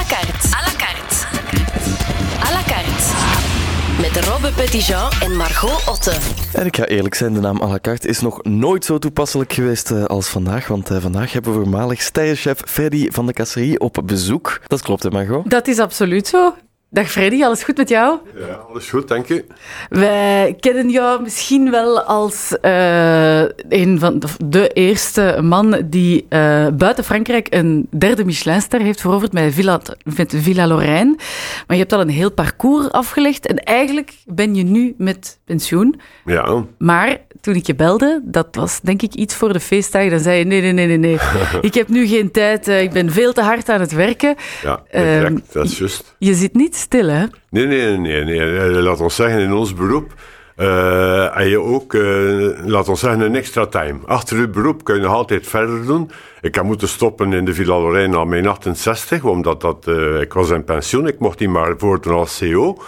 la carte. À la carte. À la carte. Met Robbe Petitjean en Margot Otte. En ik ga eerlijk zijn, de naam à la carte is nog nooit zo toepasselijk geweest eh, als vandaag. Want eh, vandaag hebben we voormalig stijlchef Freddy van de Casserie op bezoek. Dat klopt, hè Margot? Dat is absoluut zo. Dag Freddy, alles goed met jou? Ja, alles goed, dank je. Wij kennen jou misschien wel als uh, een van de, eerste man die uh, buiten Frankrijk een derde Michelinster heeft veroverd met Villa, met Villa Lorraine. Maar je hebt al een heel parcours afgelegd en eigenlijk ben je nu met pensioen. Ja. Maar toen ik je belde, dat was denk ik iets voor de feestdagen, dan zei je nee, nee, nee, nee, nee. ik heb nu geen tijd, uh, ik ben veel te hard aan het werken. Ja, exact, uh, dat is juist. Je zit niet stil, hè? Nee, nee, nee, nee. Laat ons zeggen, in ons beroep uh, heb je ook, uh, laat ons zeggen, een extra time. Achter je beroep kun je nog altijd verder doen. Ik heb moeten stoppen in de Villa Lorraine al mijn 68, omdat dat, uh, ik was in pensioen. Ik mocht niet meer voortdoen als CEO.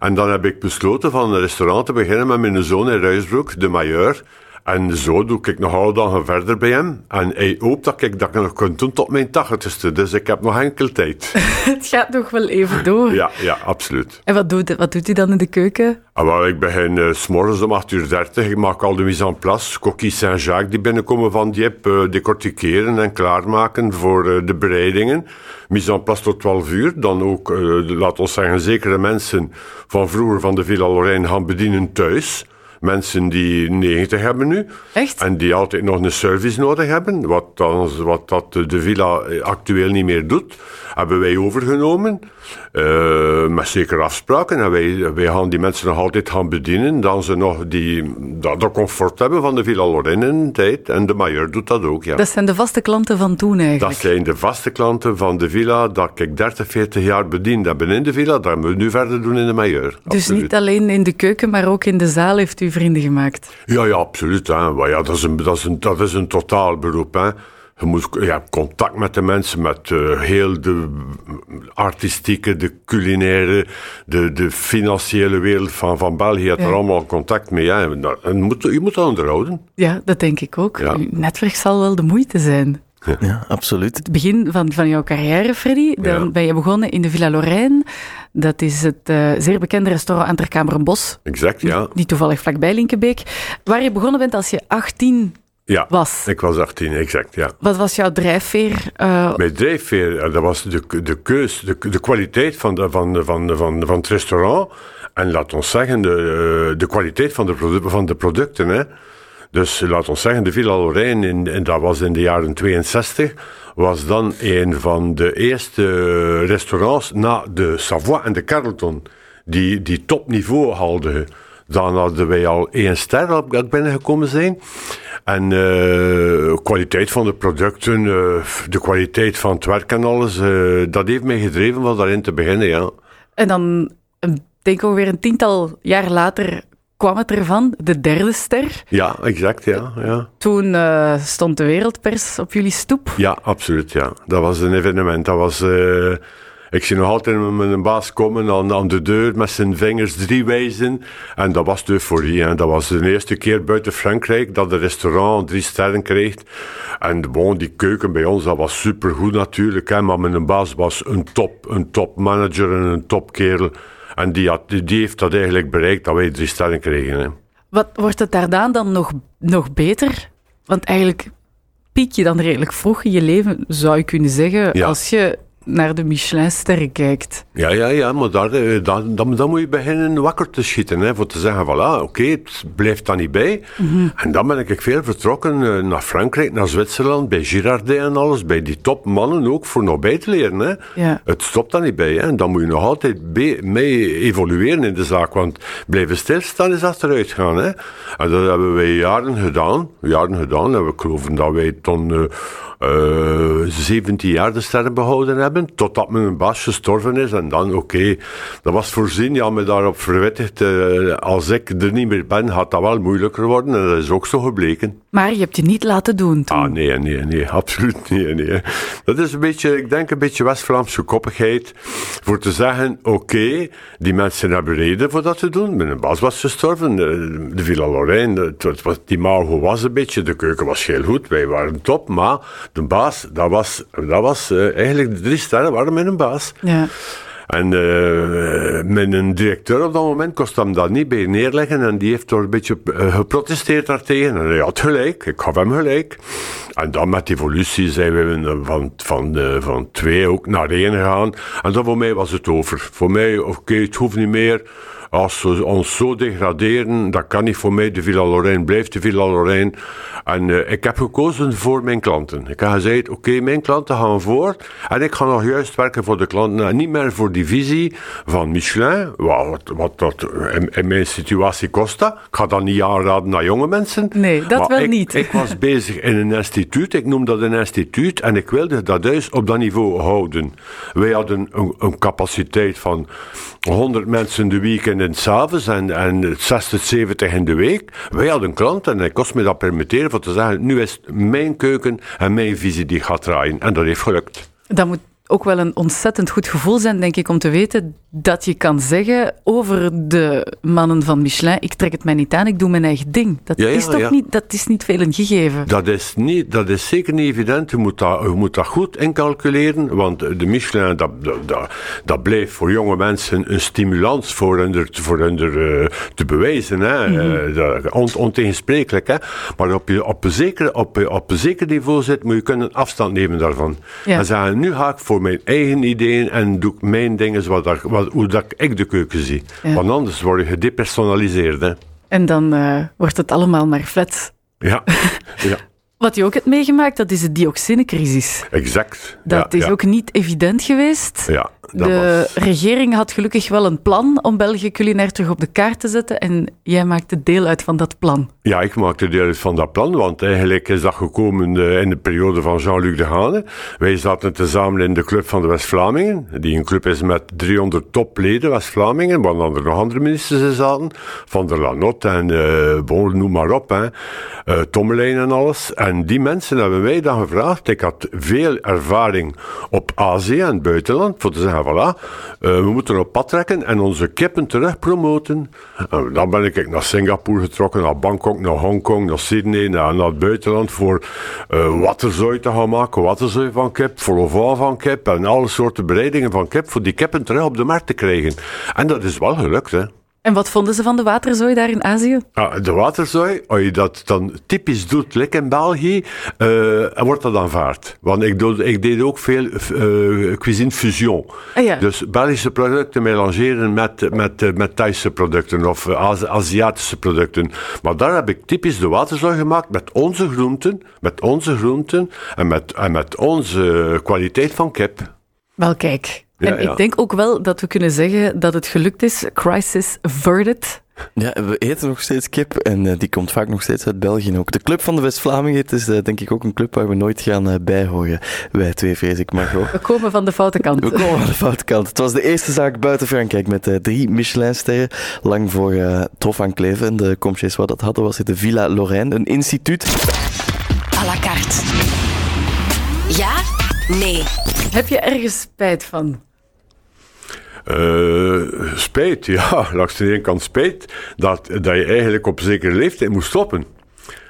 En dan heb ik besloten van een restaurant te beginnen met mijn zoon in Ruisbroek, de Majeur. En zo doe ik nog alle dagen verder bij hem. En hij hoopt dat ik dat nog kan doen tot mijn tachtigste. Dus ik heb nog enkel tijd. het gaat nog wel even door. Ja, ja absoluut. En wat doet, wat doet hij dan in de keuken? Ah, wel, ik begin uh, s'morgens om 8 uur 30. Ik maak al de mise en place. Coquille Saint-Jacques die binnenkomen van Dieppe. Uh, decorticeren en klaarmaken voor uh, de bereidingen. Mise en place tot 12 uur. Dan ook, laat ons zeggen, zekere mensen van vroeger van de Villa Lorraine gaan bedienen thuis mensen die 90 hebben nu. Echt? En die altijd nog een service nodig hebben, wat, dan, wat dat de villa actueel niet meer doet, hebben wij overgenomen. Uh, met zekere afspraken. En wij, wij gaan die mensen nog altijd gaan bedienen. Dan ze nog die, dat, dat comfort hebben van de Villa Lorraine in de tijd. En de Majeur doet dat ook, ja. Dat zijn de vaste klanten van toen eigenlijk? Dat zijn de vaste klanten van de Villa dat ik 30, 40 jaar bediend heb in de Villa. Dat we nu verder doen in de Majeur. Dus absoluut. niet alleen in de keuken, maar ook in de zaal heeft u vrienden gemaakt? Ja, ja, absoluut. Hè. Maar ja, dat, is een, dat, is een, dat is een totaal beroep. Hè. Je moet ja, contact met de mensen, met uh, heel de artistieke, de culinaire, de, de financiële wereld van, van België. Je hebt ja. er allemaal contact mee. Hè. En moet, je moet dat onderhouden. Ja, dat denk ik ook. Ja. Uw netwerk zal wel de moeite zijn. Ja, ja, absoluut. Het begin van, van jouw carrière, Freddy, dan ja. ben je begonnen in de Villa Lorraine. Dat is het uh, zeer bekende restaurant Anterkamerenbos. Exact, ja. Die toevallig vlakbij Linkenbeek. Waar je begonnen bent als je 18 ja, was. ik was 18, exact, ja. Wat was jouw drijfveer? Uh... Mijn drijfveer, dat was de, de keus, de, de kwaliteit van, de, van, van, van, van het restaurant. En laat ons zeggen, de, de kwaliteit van de, produ van de producten, hè. Dus laat ons zeggen, de Villa Lorraine, in, en dat was in de jaren 62, was dan een van de eerste restaurants na de Savoie en de Carlton, die, die topniveau hadden. Dan hadden wij al één ster op binnengekomen zijn. En uh, kwaliteit van de producten, uh, de kwaliteit van het werk en alles, uh, dat heeft mij gedreven om daarin te beginnen, ja. En dan, denk ik alweer een tiental jaar later, kwam het ervan, de derde ster. Ja, exact, ja. ja. Toen uh, stond de wereldpers op jullie stoep. Ja, absoluut, ja. Dat was een evenement. Dat was... Uh, ik zie nog altijd met een baas komen aan, aan de deur met zijn vingers drie wijzen. En dat was de euforie. Hè. Dat was de eerste keer buiten Frankrijk dat de restaurant drie sterren kreeg. En bon, die keuken bij ons, dat was supergoed natuurlijk. Hè. Maar mijn baas was een top, een top manager en een topkerel. En die, had, die heeft dat eigenlijk bereikt, dat wij drie sterren kregen. Hè. Wat wordt het daarna dan nog, nog beter? Want eigenlijk piek je dan redelijk vroeg in je leven, zou je kunnen zeggen, ja. als je naar de Michelinsterren kijkt. Ja, ja, ja, maar daar, dan, dan, dan moet je beginnen wakker te schieten. Hè, voor te zeggen, voilà, oké, okay, het blijft daar niet bij. Mhm. Mm -hmm. En dan ben ik veel vertrokken uh, naar Frankrijk, naar Zwitserland, bij Girardet en alles, bij die topmannen ook, voor nog bij te leren. Hè. Ja. Het stopt daar niet bij. Hè. En dan moet je nog altijd mee evolueren in de zaak, want blijven stilstaan is achteruit gaan. Hè. En dat hebben wij jaren gedaan, jaren gedaan, en we geloven dat wij toen... Uh, uh, 17 jaar de sterren behouden hebben, totdat mijn baas gestorven is. En dan, oké, okay, dat was voorzien, ja, me daarop verwittigd. Uh, als ik er niet meer ben, gaat dat wel moeilijker worden. En dat is ook zo gebleken. Maar je hebt je niet laten doen toen? Ah, nee, nee, nee, absoluut niet. Nee. Dat is een beetje, ik denk, een beetje West-Vlaamse koppigheid. Voor te zeggen, oké, okay, die mensen hebben reden voor dat te doen. Mijn baas was gestorven, de, de Villa Lorraine, het, het, die mago was een beetje, de keuken was heel goed, wij waren top, maar de baas, dat was, dat was uh, eigenlijk Sterren waren mijn baas. Ja. En uh, mijn directeur op dat moment kost hem dat niet bij neerleggen. En die heeft toch een beetje uh, geprotesteerd daartegen. En hij had gelijk, ik gaf hem gelijk. En dan met evolutie zijn we van, van, van twee ook naar één gegaan. En dan voor mij was het over. Voor mij, oké, okay, het hoeft niet meer. Als we ons zo degraderen, dat kan niet voor mij. De Villa Lorraine blijft de Villa Lorraine. En uh, ik heb gekozen voor mijn klanten. Ik heb gezegd, oké, okay, mijn klanten gaan voor. En ik ga nog juist werken voor de klanten. En niet meer voor die visie van Michelin. Wat, wat dat in, in, mijn situatie kostte. Ik ga dat niet aanraden naar jonge mensen. Nee, dat maar wel ik, niet. Ik was bezig in een instituut. Ik noem dat een instituut. En ik wilde dat huis op dat niveau houden. Wij hadden een, een capaciteit van 100 mensen de weekend en s'avonds en, en 60, 70 in de week. Wij hadden klanten en ik kost me dat permitteren voor te zeggen, nu is mijn keuken en mijn visie die gaat draaien. En dat heeft gelukt. Ook wel een ontzettend goed gevoel zijn, denk ik, om te weten dat je kan zeggen over de mannen van Michelin, ik trek het mij niet aan, ik doe mijn eigen ding. Dat, Ja, ja, is, toch ja. niet, dat is niet veel een gegeven. Dat is, niet, dat is zeker niet evident. Je moet dat, je moet dat goed incalculeren. Want de Michelin, dat, dat, dat, blijft voor jonge mensen een stimulans voor hun, er- voor hun er, eh, te bewijzen. Hè. On, ontegensprekelijk. Hè. Maar op, je, op, een zeker, op, op een zeker niveau zit, moet je kunnen afstand nemen daarvan. En zeggen, nu ga ik voor mijn eigen ideeën en doe ik mijn dingen zoals dat, wat, hoe dat ik de keuken zie. Ja. Want anders word je gedepersonaliseerd. Hè. En dan eh, wordt het allemaal maar vet. Ja, ja, Wat je ook hebt meegemaakt, dat is de dioxinecrisis. exact. Dat ja, is ja. ook niet evident geweest. Ja, de was... regering had gelukkig wel een plan om België culinair terug op de kaart te zetten. En jij maakte deel uit van dat plan. Ja, ik maakte deel uit van dat plan, want eigenlijk is dat gekomen eh, in de periode van Jean-Luc Dehane. Wij zaten tezamen in de Club van de West-Vlamingen, die een club is met 300 topleden West-Vlamingen, waar dan er nog andere ministers in zaten, Van der Lanotte en bon, noem maar op, hè. Eh, Tommelijn en alles. En die mensen hebben wij dan gevraagd. Ik had veel ervaring op Azië en het buitenland, voor te zeggen, voilà, eh, we moeten op pad trekken en onze kippen terug promoten. En dan ben ik naar Singapore getrokken, naar Bangkok, naar Hongkong, naar Sydney, naar, naar het buitenland voor eh watterzooi te gaan maken, watterzooi van kip, vol van kip en alle soorten bereidingen van kip, voor die kippen terug op de markt te krijgen. En dat is wel gelukt, hè. En wat vonden ze van de waterzooi daar in Azië? Ah, de waterzooi, als je dat dan typisch doet, lekker in België, eh, wordt dat aanvaard. Want ik, doe, ik deed ook veel eh, cuisine fusion. Ah ja. Dus Belgische producten melangeren met, met, eh, met Thaise producten of Azi- Aziatische producten. Maar daar heb ik typisch de waterzooi gemaakt met onze groenten, met onze groenten en met, en met onze kwaliteit van kip. Wel, kijk. Ja, en ja. ik denk ook wel dat we kunnen zeggen dat het gelukt is. Crisis averted. Ja, we eten nog steeds kip en eh, die komt vaak nog steeds uit België ook. De Club van de West-Vlamingen, het is eh, denk ik ook een club waar we nooit gaan eh, bijhoren. Wij twee, vrees ik, Margot. We komen van de foute kant. We komen aan de foute kant. Het was de eerste zaak buiten Frankrijk met drie Michelinsterren. Lang voor eh Tof van Kleven en de Comchés wat dat hadden, was het de Villa Lorraine, een instituut. à la carte. Ja? Nee. Heb je ergens spijt van? Eh, spijt, ja, langs de ene kant spijt dat, dat je eigenlijk op zekere leeftijd moest stoppen.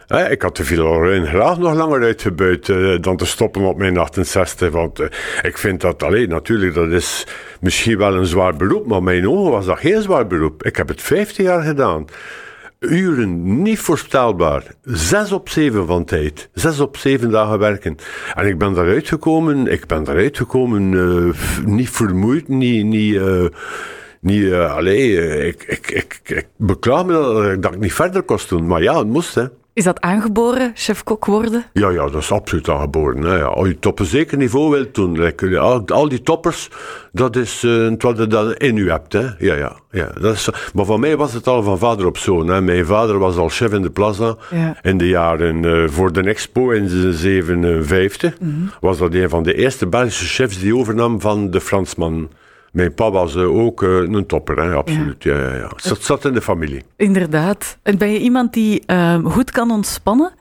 Hè, ik had de Villa Lorraine graag nog langer uitgebuit eh, dan te stoppen op mijn 68. Want eh, ik vind dat alleen, natuurlijk, dat is misschien wel een zwaar beroep, maar mijn ogen was dat geen zwaar beroep. Ik heb het 15 jaar gedaan. Uren niet voorstelbaar. Zes op zeven van tijd. Zes op zeven dagen werken. En ik ben daaruit gekomen, ik ben daaruit gekomen, f- niet vermoeid, niet, niet, eh, niet, allee, eh, ik, ik, ik, ik beklaag me dat, dat ik niet verder kon doen. Maar ja, het moest, hè. Is dat aangeboren, chef-kok worden? Ja, ja, dat is absoluut aangeboren. Hè, ja. Als je het op een zeker niveau wilt doen, al, al die toppers, dat is eh, wat je dat in u hebt. Hè. Ja, ja, ja. Dat is, maar van mij was het al van vader op zoon. Hè. Mijn vader was al chef in de plaza Ja. in de jaren eh, voor de Expo in 57. Was dat een van de eerste Belgische chefs die overnam van de Fransman. Mijn pa was eh, ook eh, een topper, hè, absoluut. Ja. Ja, ja, Het zat, zat in de familie. Inderdaad. En ben je iemand die ehm, goed kan ontspannen?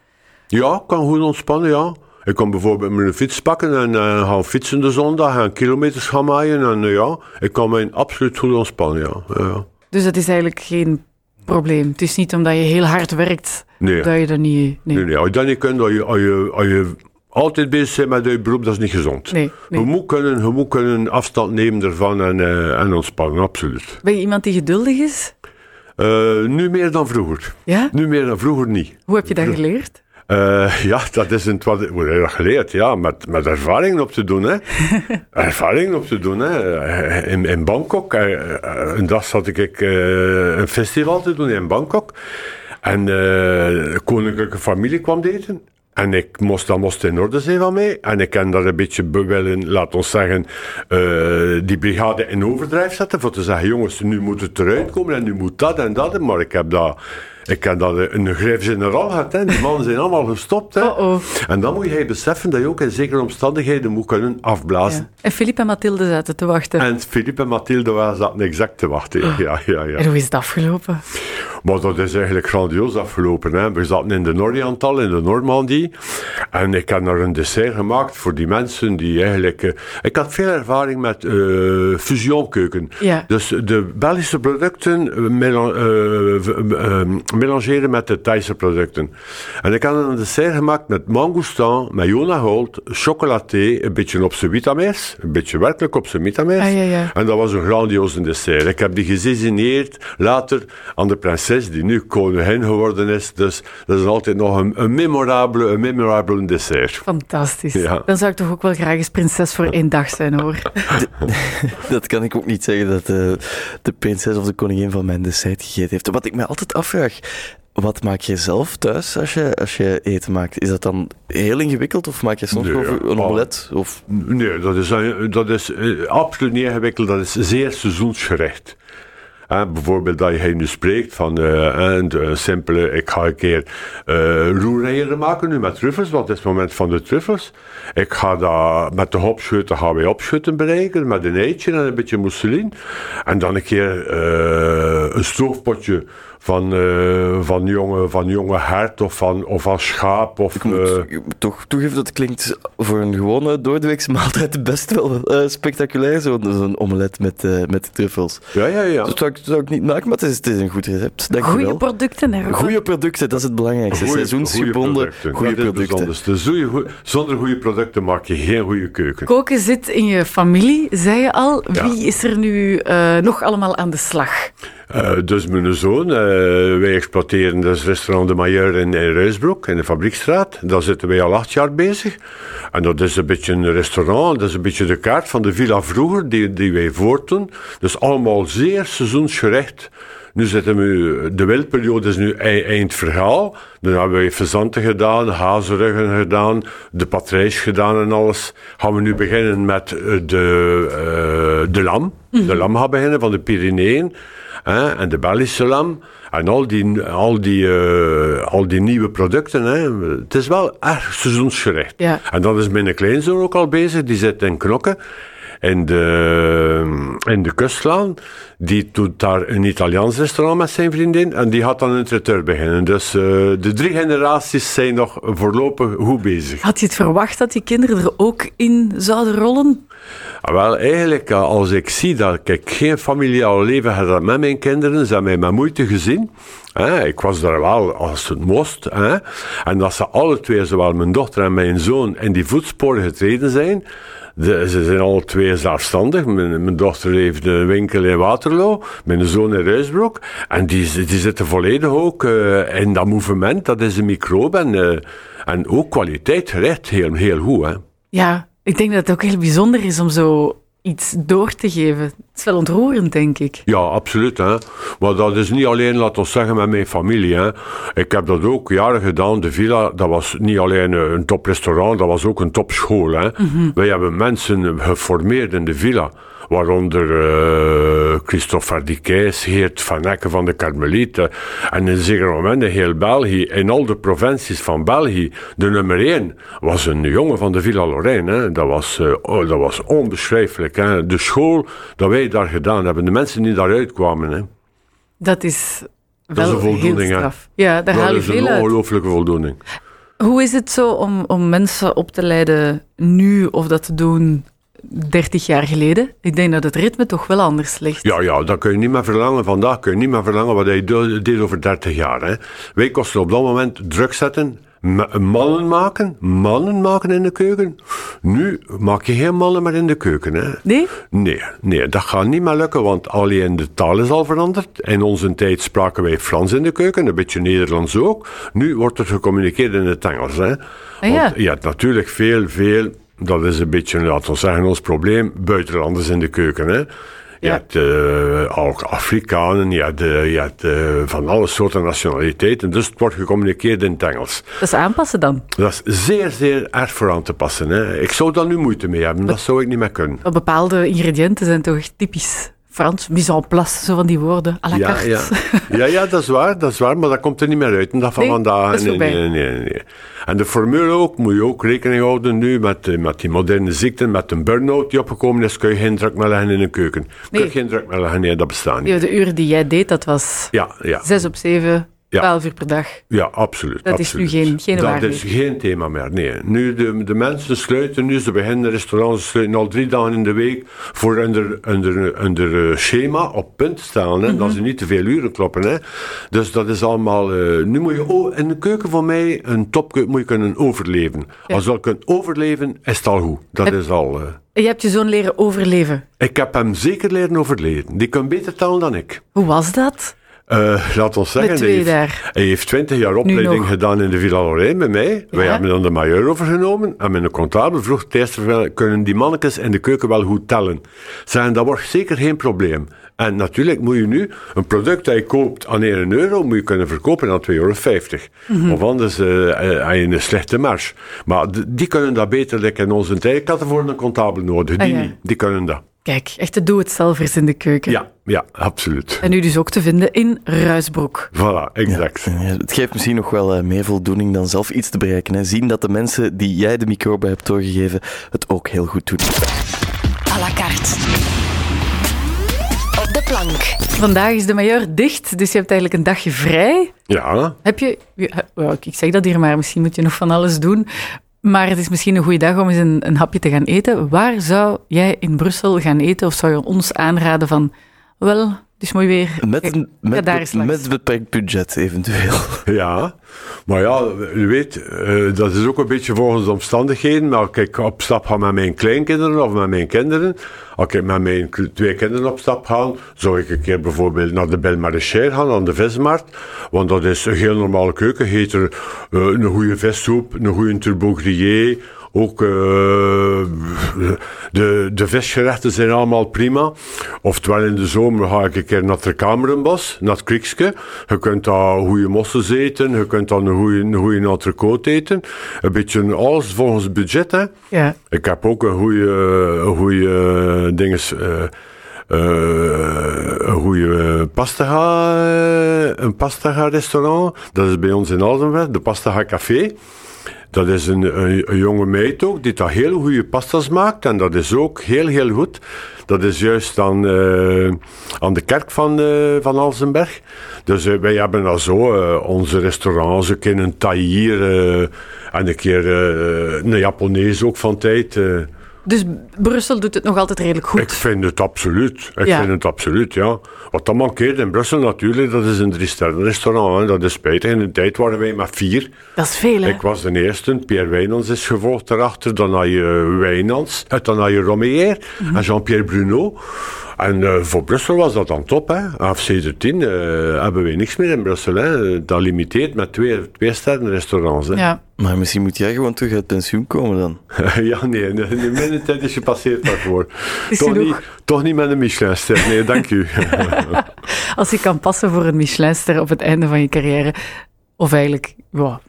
Ja, ik kan goed ontspannen, ja. Ik kan bijvoorbeeld mijn fiets pakken en eh, gaan fietsen de zondag en kilometers gaan maaien. En ja, ik kan mij absoluut goed ontspannen, ja. Dus dat is eigenlijk geen probleem. Het is niet omdat je heel hard werkt Nee, dat je er niet... Nee. nee, nee. Als je dat niet kunt, als je, als je, als je altijd bezig zijn met je beroep, dat is niet gezond. Nee, nee. Je, moet kunnen, je moet kunnen afstand nemen ervan en, en ontspannen, absoluut. Ben je iemand die geduldig is? Eh, nu meer dan vroeger. Ja? Nu meer dan vroeger niet. Hoe heb je dat geleerd? Eh, ja, dat is een, wat, geleerd? Ja, met, met ervaringen op te doen. Hè. ervaringen op te doen. Hè. In, in Bangkok, een dag zat ik een festival te doen in Bangkok. En de koninklijke familie kwam eten. En ik moest, dat moest in orde zijn van mij. En ik kan daar een beetje be- willen, laat ons zeggen, eh, die brigade in overdrijf zetten. Voor te zeggen, jongens, nu moet het eruit komen en nu moet dat en dat. Maar ik heb dat, ik heb dat een gref generaal gehad. Hè. Die mannen zijn allemaal gestopt. Hè. En dan moet je beseffen dat je ook in zekere omstandigheden moet kunnen afblazen. Ja. En Filip en Mathilde zaten te wachten. En Philippe en Mathilde zaten exact te wachten. Ja, ja, ja. En hoe is het afgelopen? Maar dat is eigenlijk grandioos afgelopen. Hè. We zaten in de Noriantal, in de Normandie. En ik heb daar een dessert gemaakt voor die mensen die eigenlijk... eh, ik had veel ervaring met eh fusionkeuken. Ja. Dus de Belgische producten eh, melangeren met de Thaise producten. En ik had een dessert gemaakt met mangoustan, met jonagold, chocolaté, een beetje op zijn vitamers. Een beetje werkelijk op zijn vitamers. Ah, ja, ja. En dat was een grandioze dessert. Ik heb die gedecineerd later aan de prinses, die nu koningin geworden is. Dus dat is altijd nog een, een memorabele, een memorabele dessert. Fantastisch. Ja. Dan zou ik toch ook wel graag eens prinses voor één dag zijn, hoor. Dat kan ik ook niet zeggen dat de, de prinses of de koningin van mijn dessert gegeten heeft. Wat ik me altijd afvraag, wat maak je zelf thuis als je, als je eten maakt? Is dat dan heel ingewikkeld of maak je soms Nee, gewoon een omelet? Of... Nee, dat is, een- dat is eh, absoluut niet ingewikkeld. Dat is zeer seizoensgerecht. Bijvoorbeeld dat je nu spreekt van eh, een de simpele, ik ga een keer eh roereieren maken nu met truffels, want het is het moment van de truffels. Ik ga dat met de hopschutten gaan wij opschutten bereiken, met een eitje en een beetje mousseline. En dan een keer eh, een stoofpotje van, eh, van, jonge, van jonge hert of van, of van schaap. Of, Ik moet, eh, toch toegeven, dat klinkt voor een gewone doordeweekse maaltijd best wel eh, spectaculair, zo'n zo'n omelet met, eh, met truffels. ja, ja, ja. Dat zou ik, zou ik niet maken, maar het is, het is een goed recept. Dank Goede producten, hè. Goede producten, dat is het belangrijkste. Goeie- Seizoensgebonden, producten. goede producten. bijzonders. Dus goeie- goeie- zonder goede producten maak je geen goede keuken. Koken zit in je familie, zei je al. Ja. Wie is er nu eh, nog allemaal aan de slag? Eh, dus mijn zoon, eh, wij exploiteren dus restaurant De Mailleur in, in Ruisbroek, in de Fabriekstraat. Daar zitten wij al acht jaar bezig. En dat is een beetje een restaurant, dat is een beetje de kaart van de villa vroeger, die, die wij voortdoen. Dus allemaal zeer seizoensgerecht. Nu zitten we, de wildperiode is nu ei- eind verhaal. Dan hebben we fazanten gedaan, hazenruggen gedaan, de patrijs gedaan en alles. Gaan we nu beginnen met eh, de, de lam. De lam gaan beginnen van de Pyreneeën. Hè, en de Belgische lam. En al die, al die, eh, al die nieuwe producten. Hè. Het is wel erg seizoensgerecht. Ja. En dan is mijn kleinzoon ook al bezig. Die zit in Knokke. In de, in de kustlaan. Die doet daar een Italiaans restaurant met zijn vriendin. En die gaat dan een traiteur beginnen. Dus eh, de drie generaties zijn nog voorlopig goed bezig. Had je het verwacht dat die kinderen er ook in zouden rollen? Ah, Wel, eigenlijk, eh, als ik zie dat ik geen familiaal leven had met mijn kinderen, ze hebben mij met moeite gezien. Hè. Ik was daar wel als het moest. Hè. En dat ze alle twee, zowel mijn dochter en mijn zoon, in die voetsporen getreden zijn. Ze zijn alle twee zelfstandig. Mijn, mijn dochter heeft een winkel in Waterloo, mijn zoon in Ruisbroek. En die, zitten volledig ook eh, in dat movement. Dat is een microbe en, eh, ook kwaliteit gerecht heel, heel goed. Hè. Ja, ik denk dat het ook heel bijzonder is om zo iets door te geven. Het is wel ontroerend, denk ik. Ja, absoluut. Hè. Maar dat is niet alleen, laten we zeggen, met mijn familie. Hè. Ik heb dat ook jaren gedaan. De Villa, dat was niet alleen een toprestaurant, dat was ook een topschool. Hè. Wij hebben mensen geformeerd in de Villa. Waaronder eh Christophe Verdikijs, Geert Van Ecken van de Karmelieten. En in zekere moment in heel België, in al de provincies van België, de nummer één was een jongen van de Villa Lorraine. Hè. Dat, was, eh, oh, dat was onbeschrijfelijk. Hè. De school dat wij daar gedaan hebben, de mensen die daaruit kwamen. Hè. Dat is Dat wel is een voldoening, heel straf. Ja, daar dat is veel een ongelooflijke voldoening. Hoe is het zo om, om mensen op te leiden nu of dat te doen 30 jaar geleden? Ik denk dat het ritme toch wel anders ligt. Ja, ja, dat kun je niet meer verlangen. Vandaag kun je niet meer verlangen wat hij deed over 30 jaar. Hè. Wij kosten op dat moment druk zetten mannen maken, mannen maken in de keuken. Nu maak je geen mannen meer in de keuken. Hè. Nee? Nee, nee, dat gaat niet meer lukken, want alleen de taal is al veranderd. In onze tijd spraken wij Frans in de keuken, een beetje Nederlands ook. Nu wordt er gecommuniceerd in het Engels. Hè. Ah, ja. Want je hebt natuurlijk veel, veel, dat is een beetje, laten we zeggen, ons probleem, buitenlanders in de keuken. Hè. Je hebt eh, ook Afrikanen, je hebt, eh, je eh, van alle soorten nationaliteiten, dus het wordt gecommuniceerd in het Engels. Dat is aanpassen dan. Dat is zeer, zeer erg voor aan te passen. Hè. Ik zou daar nu moeite mee hebben, dat zou ik niet meer kunnen. Bepaalde ingrediënten zijn toch typisch Frans. Mise en place, zo van die woorden. À la Ja, carte. ja. ja, ja, dat is waar, dat is waar, maar dat komt er niet meer uit. En dat van Nee, vandaag. dat nee, nee, nee, nee. En de formule ook, moet je ook rekening houden nu met, eh, met die moderne ziekten, met een burn-out die opgekomen is, kun je geen druk meer leggen in een keuken. Kun je geen druk meer leggen, nee, dat bestaat niet. Ja, de uren die jij deed, dat was Ja, ja, zes op zeven, Ja. twaalf uur per dag. ja, absoluut. Dat is nu geen- geen Dat is geen thema meer, nee. Nu, de, de mensen sluiten nu, ze beginnen restaurants, ze sluiten al drie dagen in de week voor onder, onder, onder eh, schema op punt staan, hè, Mhm. dat ze niet te veel uren kloppen. Hè. Dus dat is allemaal... eh, nu moet je o- in de keuken voor mij, een topkeuken, moet je kunnen overleven. Ja. Als je al kunt overleven, is het al goed. Dat Heb- is al... eh, je hebt je zoon leren overleven. ik heb hem zeker leren overleven. Die kan beter talen dan ik. Hoe was dat? Eh, laat ons zeggen, Met hij heeft, hij heeft 20 jaar opleiding gedaan in de Villa Lorraine bij mij. Wij hebben dan de majeur overgenomen. En mijn comptable vroeg kunnen die mannetjes in de keuken wel goed tellen? Zeggen, dat wordt zeker geen probleem. En natuurlijk moet je nu een product dat je koopt aan 1 euro, moet je kunnen verkopen aan 2,50 euro. Mhm. Of anders eh, eh, heb je een slechte marge. Maar die kunnen dat beter like in onze tijd. Ik had ervoor een comptable nodig. Die Ah, ja. niet. Die kunnen dat. Kijk, echte doe-het-zelvers in de keuken. Ja, ja, absoluut. En nu dus ook te vinden in Ruisbroek. Voilà, exact. Ja, het geeft misschien nog wel eh, meer voldoening dan zelf iets te bereiken. Hè. Zien dat de mensen die jij de microbe hebt doorgegeven het ook heel goed doen. À la carte. Op de plank. Vandaag is de majeur dicht, dus je hebt eigenlijk een dagje vrij. Ja, Heb je... wel, Ik zeg dat hier maar, misschien moet je nog van alles doen. Maar het is misschien een goede dag om eens een, hapje te gaan eten. Waar zou jij in Brussel gaan eten? Of zou je ons aanraden van... Wel, het is mooi weer. Met, een, met, langs. met beperkt budget eventueel. Ja, maar ja, u weet, eh, dat is ook een beetje volgens de omstandigheden. Maar als ik op stap ga met mijn kleinkinderen of met mijn kinderen, als ik met mijn twee kinderen op stap ga, zou ik een keer bijvoorbeeld naar de Belle Maraîchère gaan, aan de vismarkt. Want dat is een heel normale keuken. Heet er eh, een goede vissoep, een goede turbo grillé, ook eh, de, de visgerechten zijn allemaal prima. Oftewel in de zomer ga ik een keer naar het Kamerenbos, naar het Kriekske. Je kunt daar goede mossels eten, je kunt daar een goede, een goede eten. Een beetje alles volgens het budget. Hè. Ja. Ik heb ook een goede, een goede dinges, eh, eh, een goede pastaga, eh, een pastaga restaurant. Dat is bij ons in Alzenweg, de Pastaga Café. Dat is een, jonge meid ook, die daar hele goede pasta's maakt. En dat is ook heel, heel goed. Dat is juist aan, eh, aan de kerk van, eh, van Alzenberg. Dus eh, wij hebben dan zo onze restaurants, een keer een eh, en een keer een Japonees ook van tijd. Eh. Dus Brussel doet het nog altijd redelijk goed. Ik vind het absoluut. Ik Ja. vind het absoluut, ja. Wat dat mankeert in Brussel natuurlijk, dat is een drie-sterren restaurant. Hè. Dat is spijtig. In de tijd waren wij met vier. Dat is veel, hè? Ik was de eerste. Pierre Wijnands is gevolgd daarachter. Dan had je eh, Wijnands. En dan had je Romeyer. Mhm. En Jean-Pierre Bruno. En eh, voor Brussel was dat dan top. Hè. Af 17 eh, hebben wij niks meer in Brussel. Hè. Dat limiteert met twee, twee sterren restaurants. Hè. Ja. Maar misschien moet jij gewoon terug uit pensioen komen dan. ja, nee, nee, nee, mijn tijd is gepasseerd daarvoor. Is toch, niet, toch niet met een Michelinster. Nee, dank u. Als je kan passen voor een Michelinster op het einde van je carrière, of eigenlijk,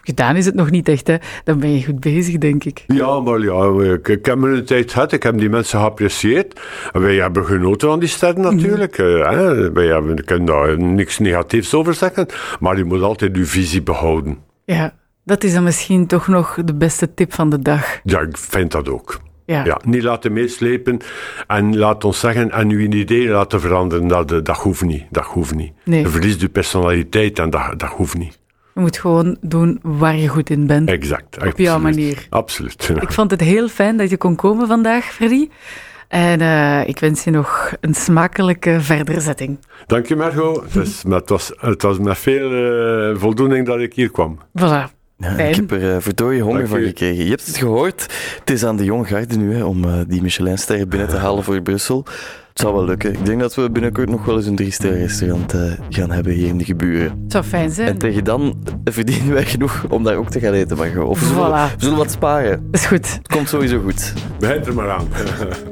gedaan is het nog niet echt, hè, dan ben je goed bezig, denk ik. Ja, maar ja, ik, ik heb mijn tijd gehad. Ik heb die mensen geapprecieerd. En wij hebben genoten van die sterren natuurlijk. eh, hè. Wij hebben, ik kan daar niks negatiefs over zeggen. Maar je moet altijd je visie behouden. Ja, dat is dan misschien toch nog de beste tip van de dag. Ja, ik vind dat ook. Ja. Ja, niet laten meeslepen en laat ons zeggen en uw idee laten veranderen. Dat, eh, dat hoeft niet. Dat hoeft niet. Nee. Je verliest je personaliteit en dat, dat hoeft niet. Je moet gewoon doen waar je goed in bent. Exact. Op jouw absoluut. manier. Absoluut. Ik vond het heel fijn dat je kon komen vandaag, Freddy. En eh, ik wens je nog een smakelijke verderzetting. Dank je, Margot. Het, met- het, was, het was met veel eh, voldoening dat ik hier kwam. Voilà. Ja, ik heb er uh, verdooie honger Dank van u. gekregen. Je hebt het gehoord. Het is aan de jonge garde nu hè, om uh, die Michelinsterren binnen te halen voor Brussel. Het zal wel lukken. Ik denk dat we binnenkort nog wel eens een drie-ster restaurant uh, gaan hebben hier in de geburen. Het zou fijn zijn. En tegen dan verdienen wij genoeg om daar ook te gaan eten, Margot. Of we zullen, Voilà. we zullen wat sparen. Dat is goed. Het komt sowieso goed. Begint er maar aan.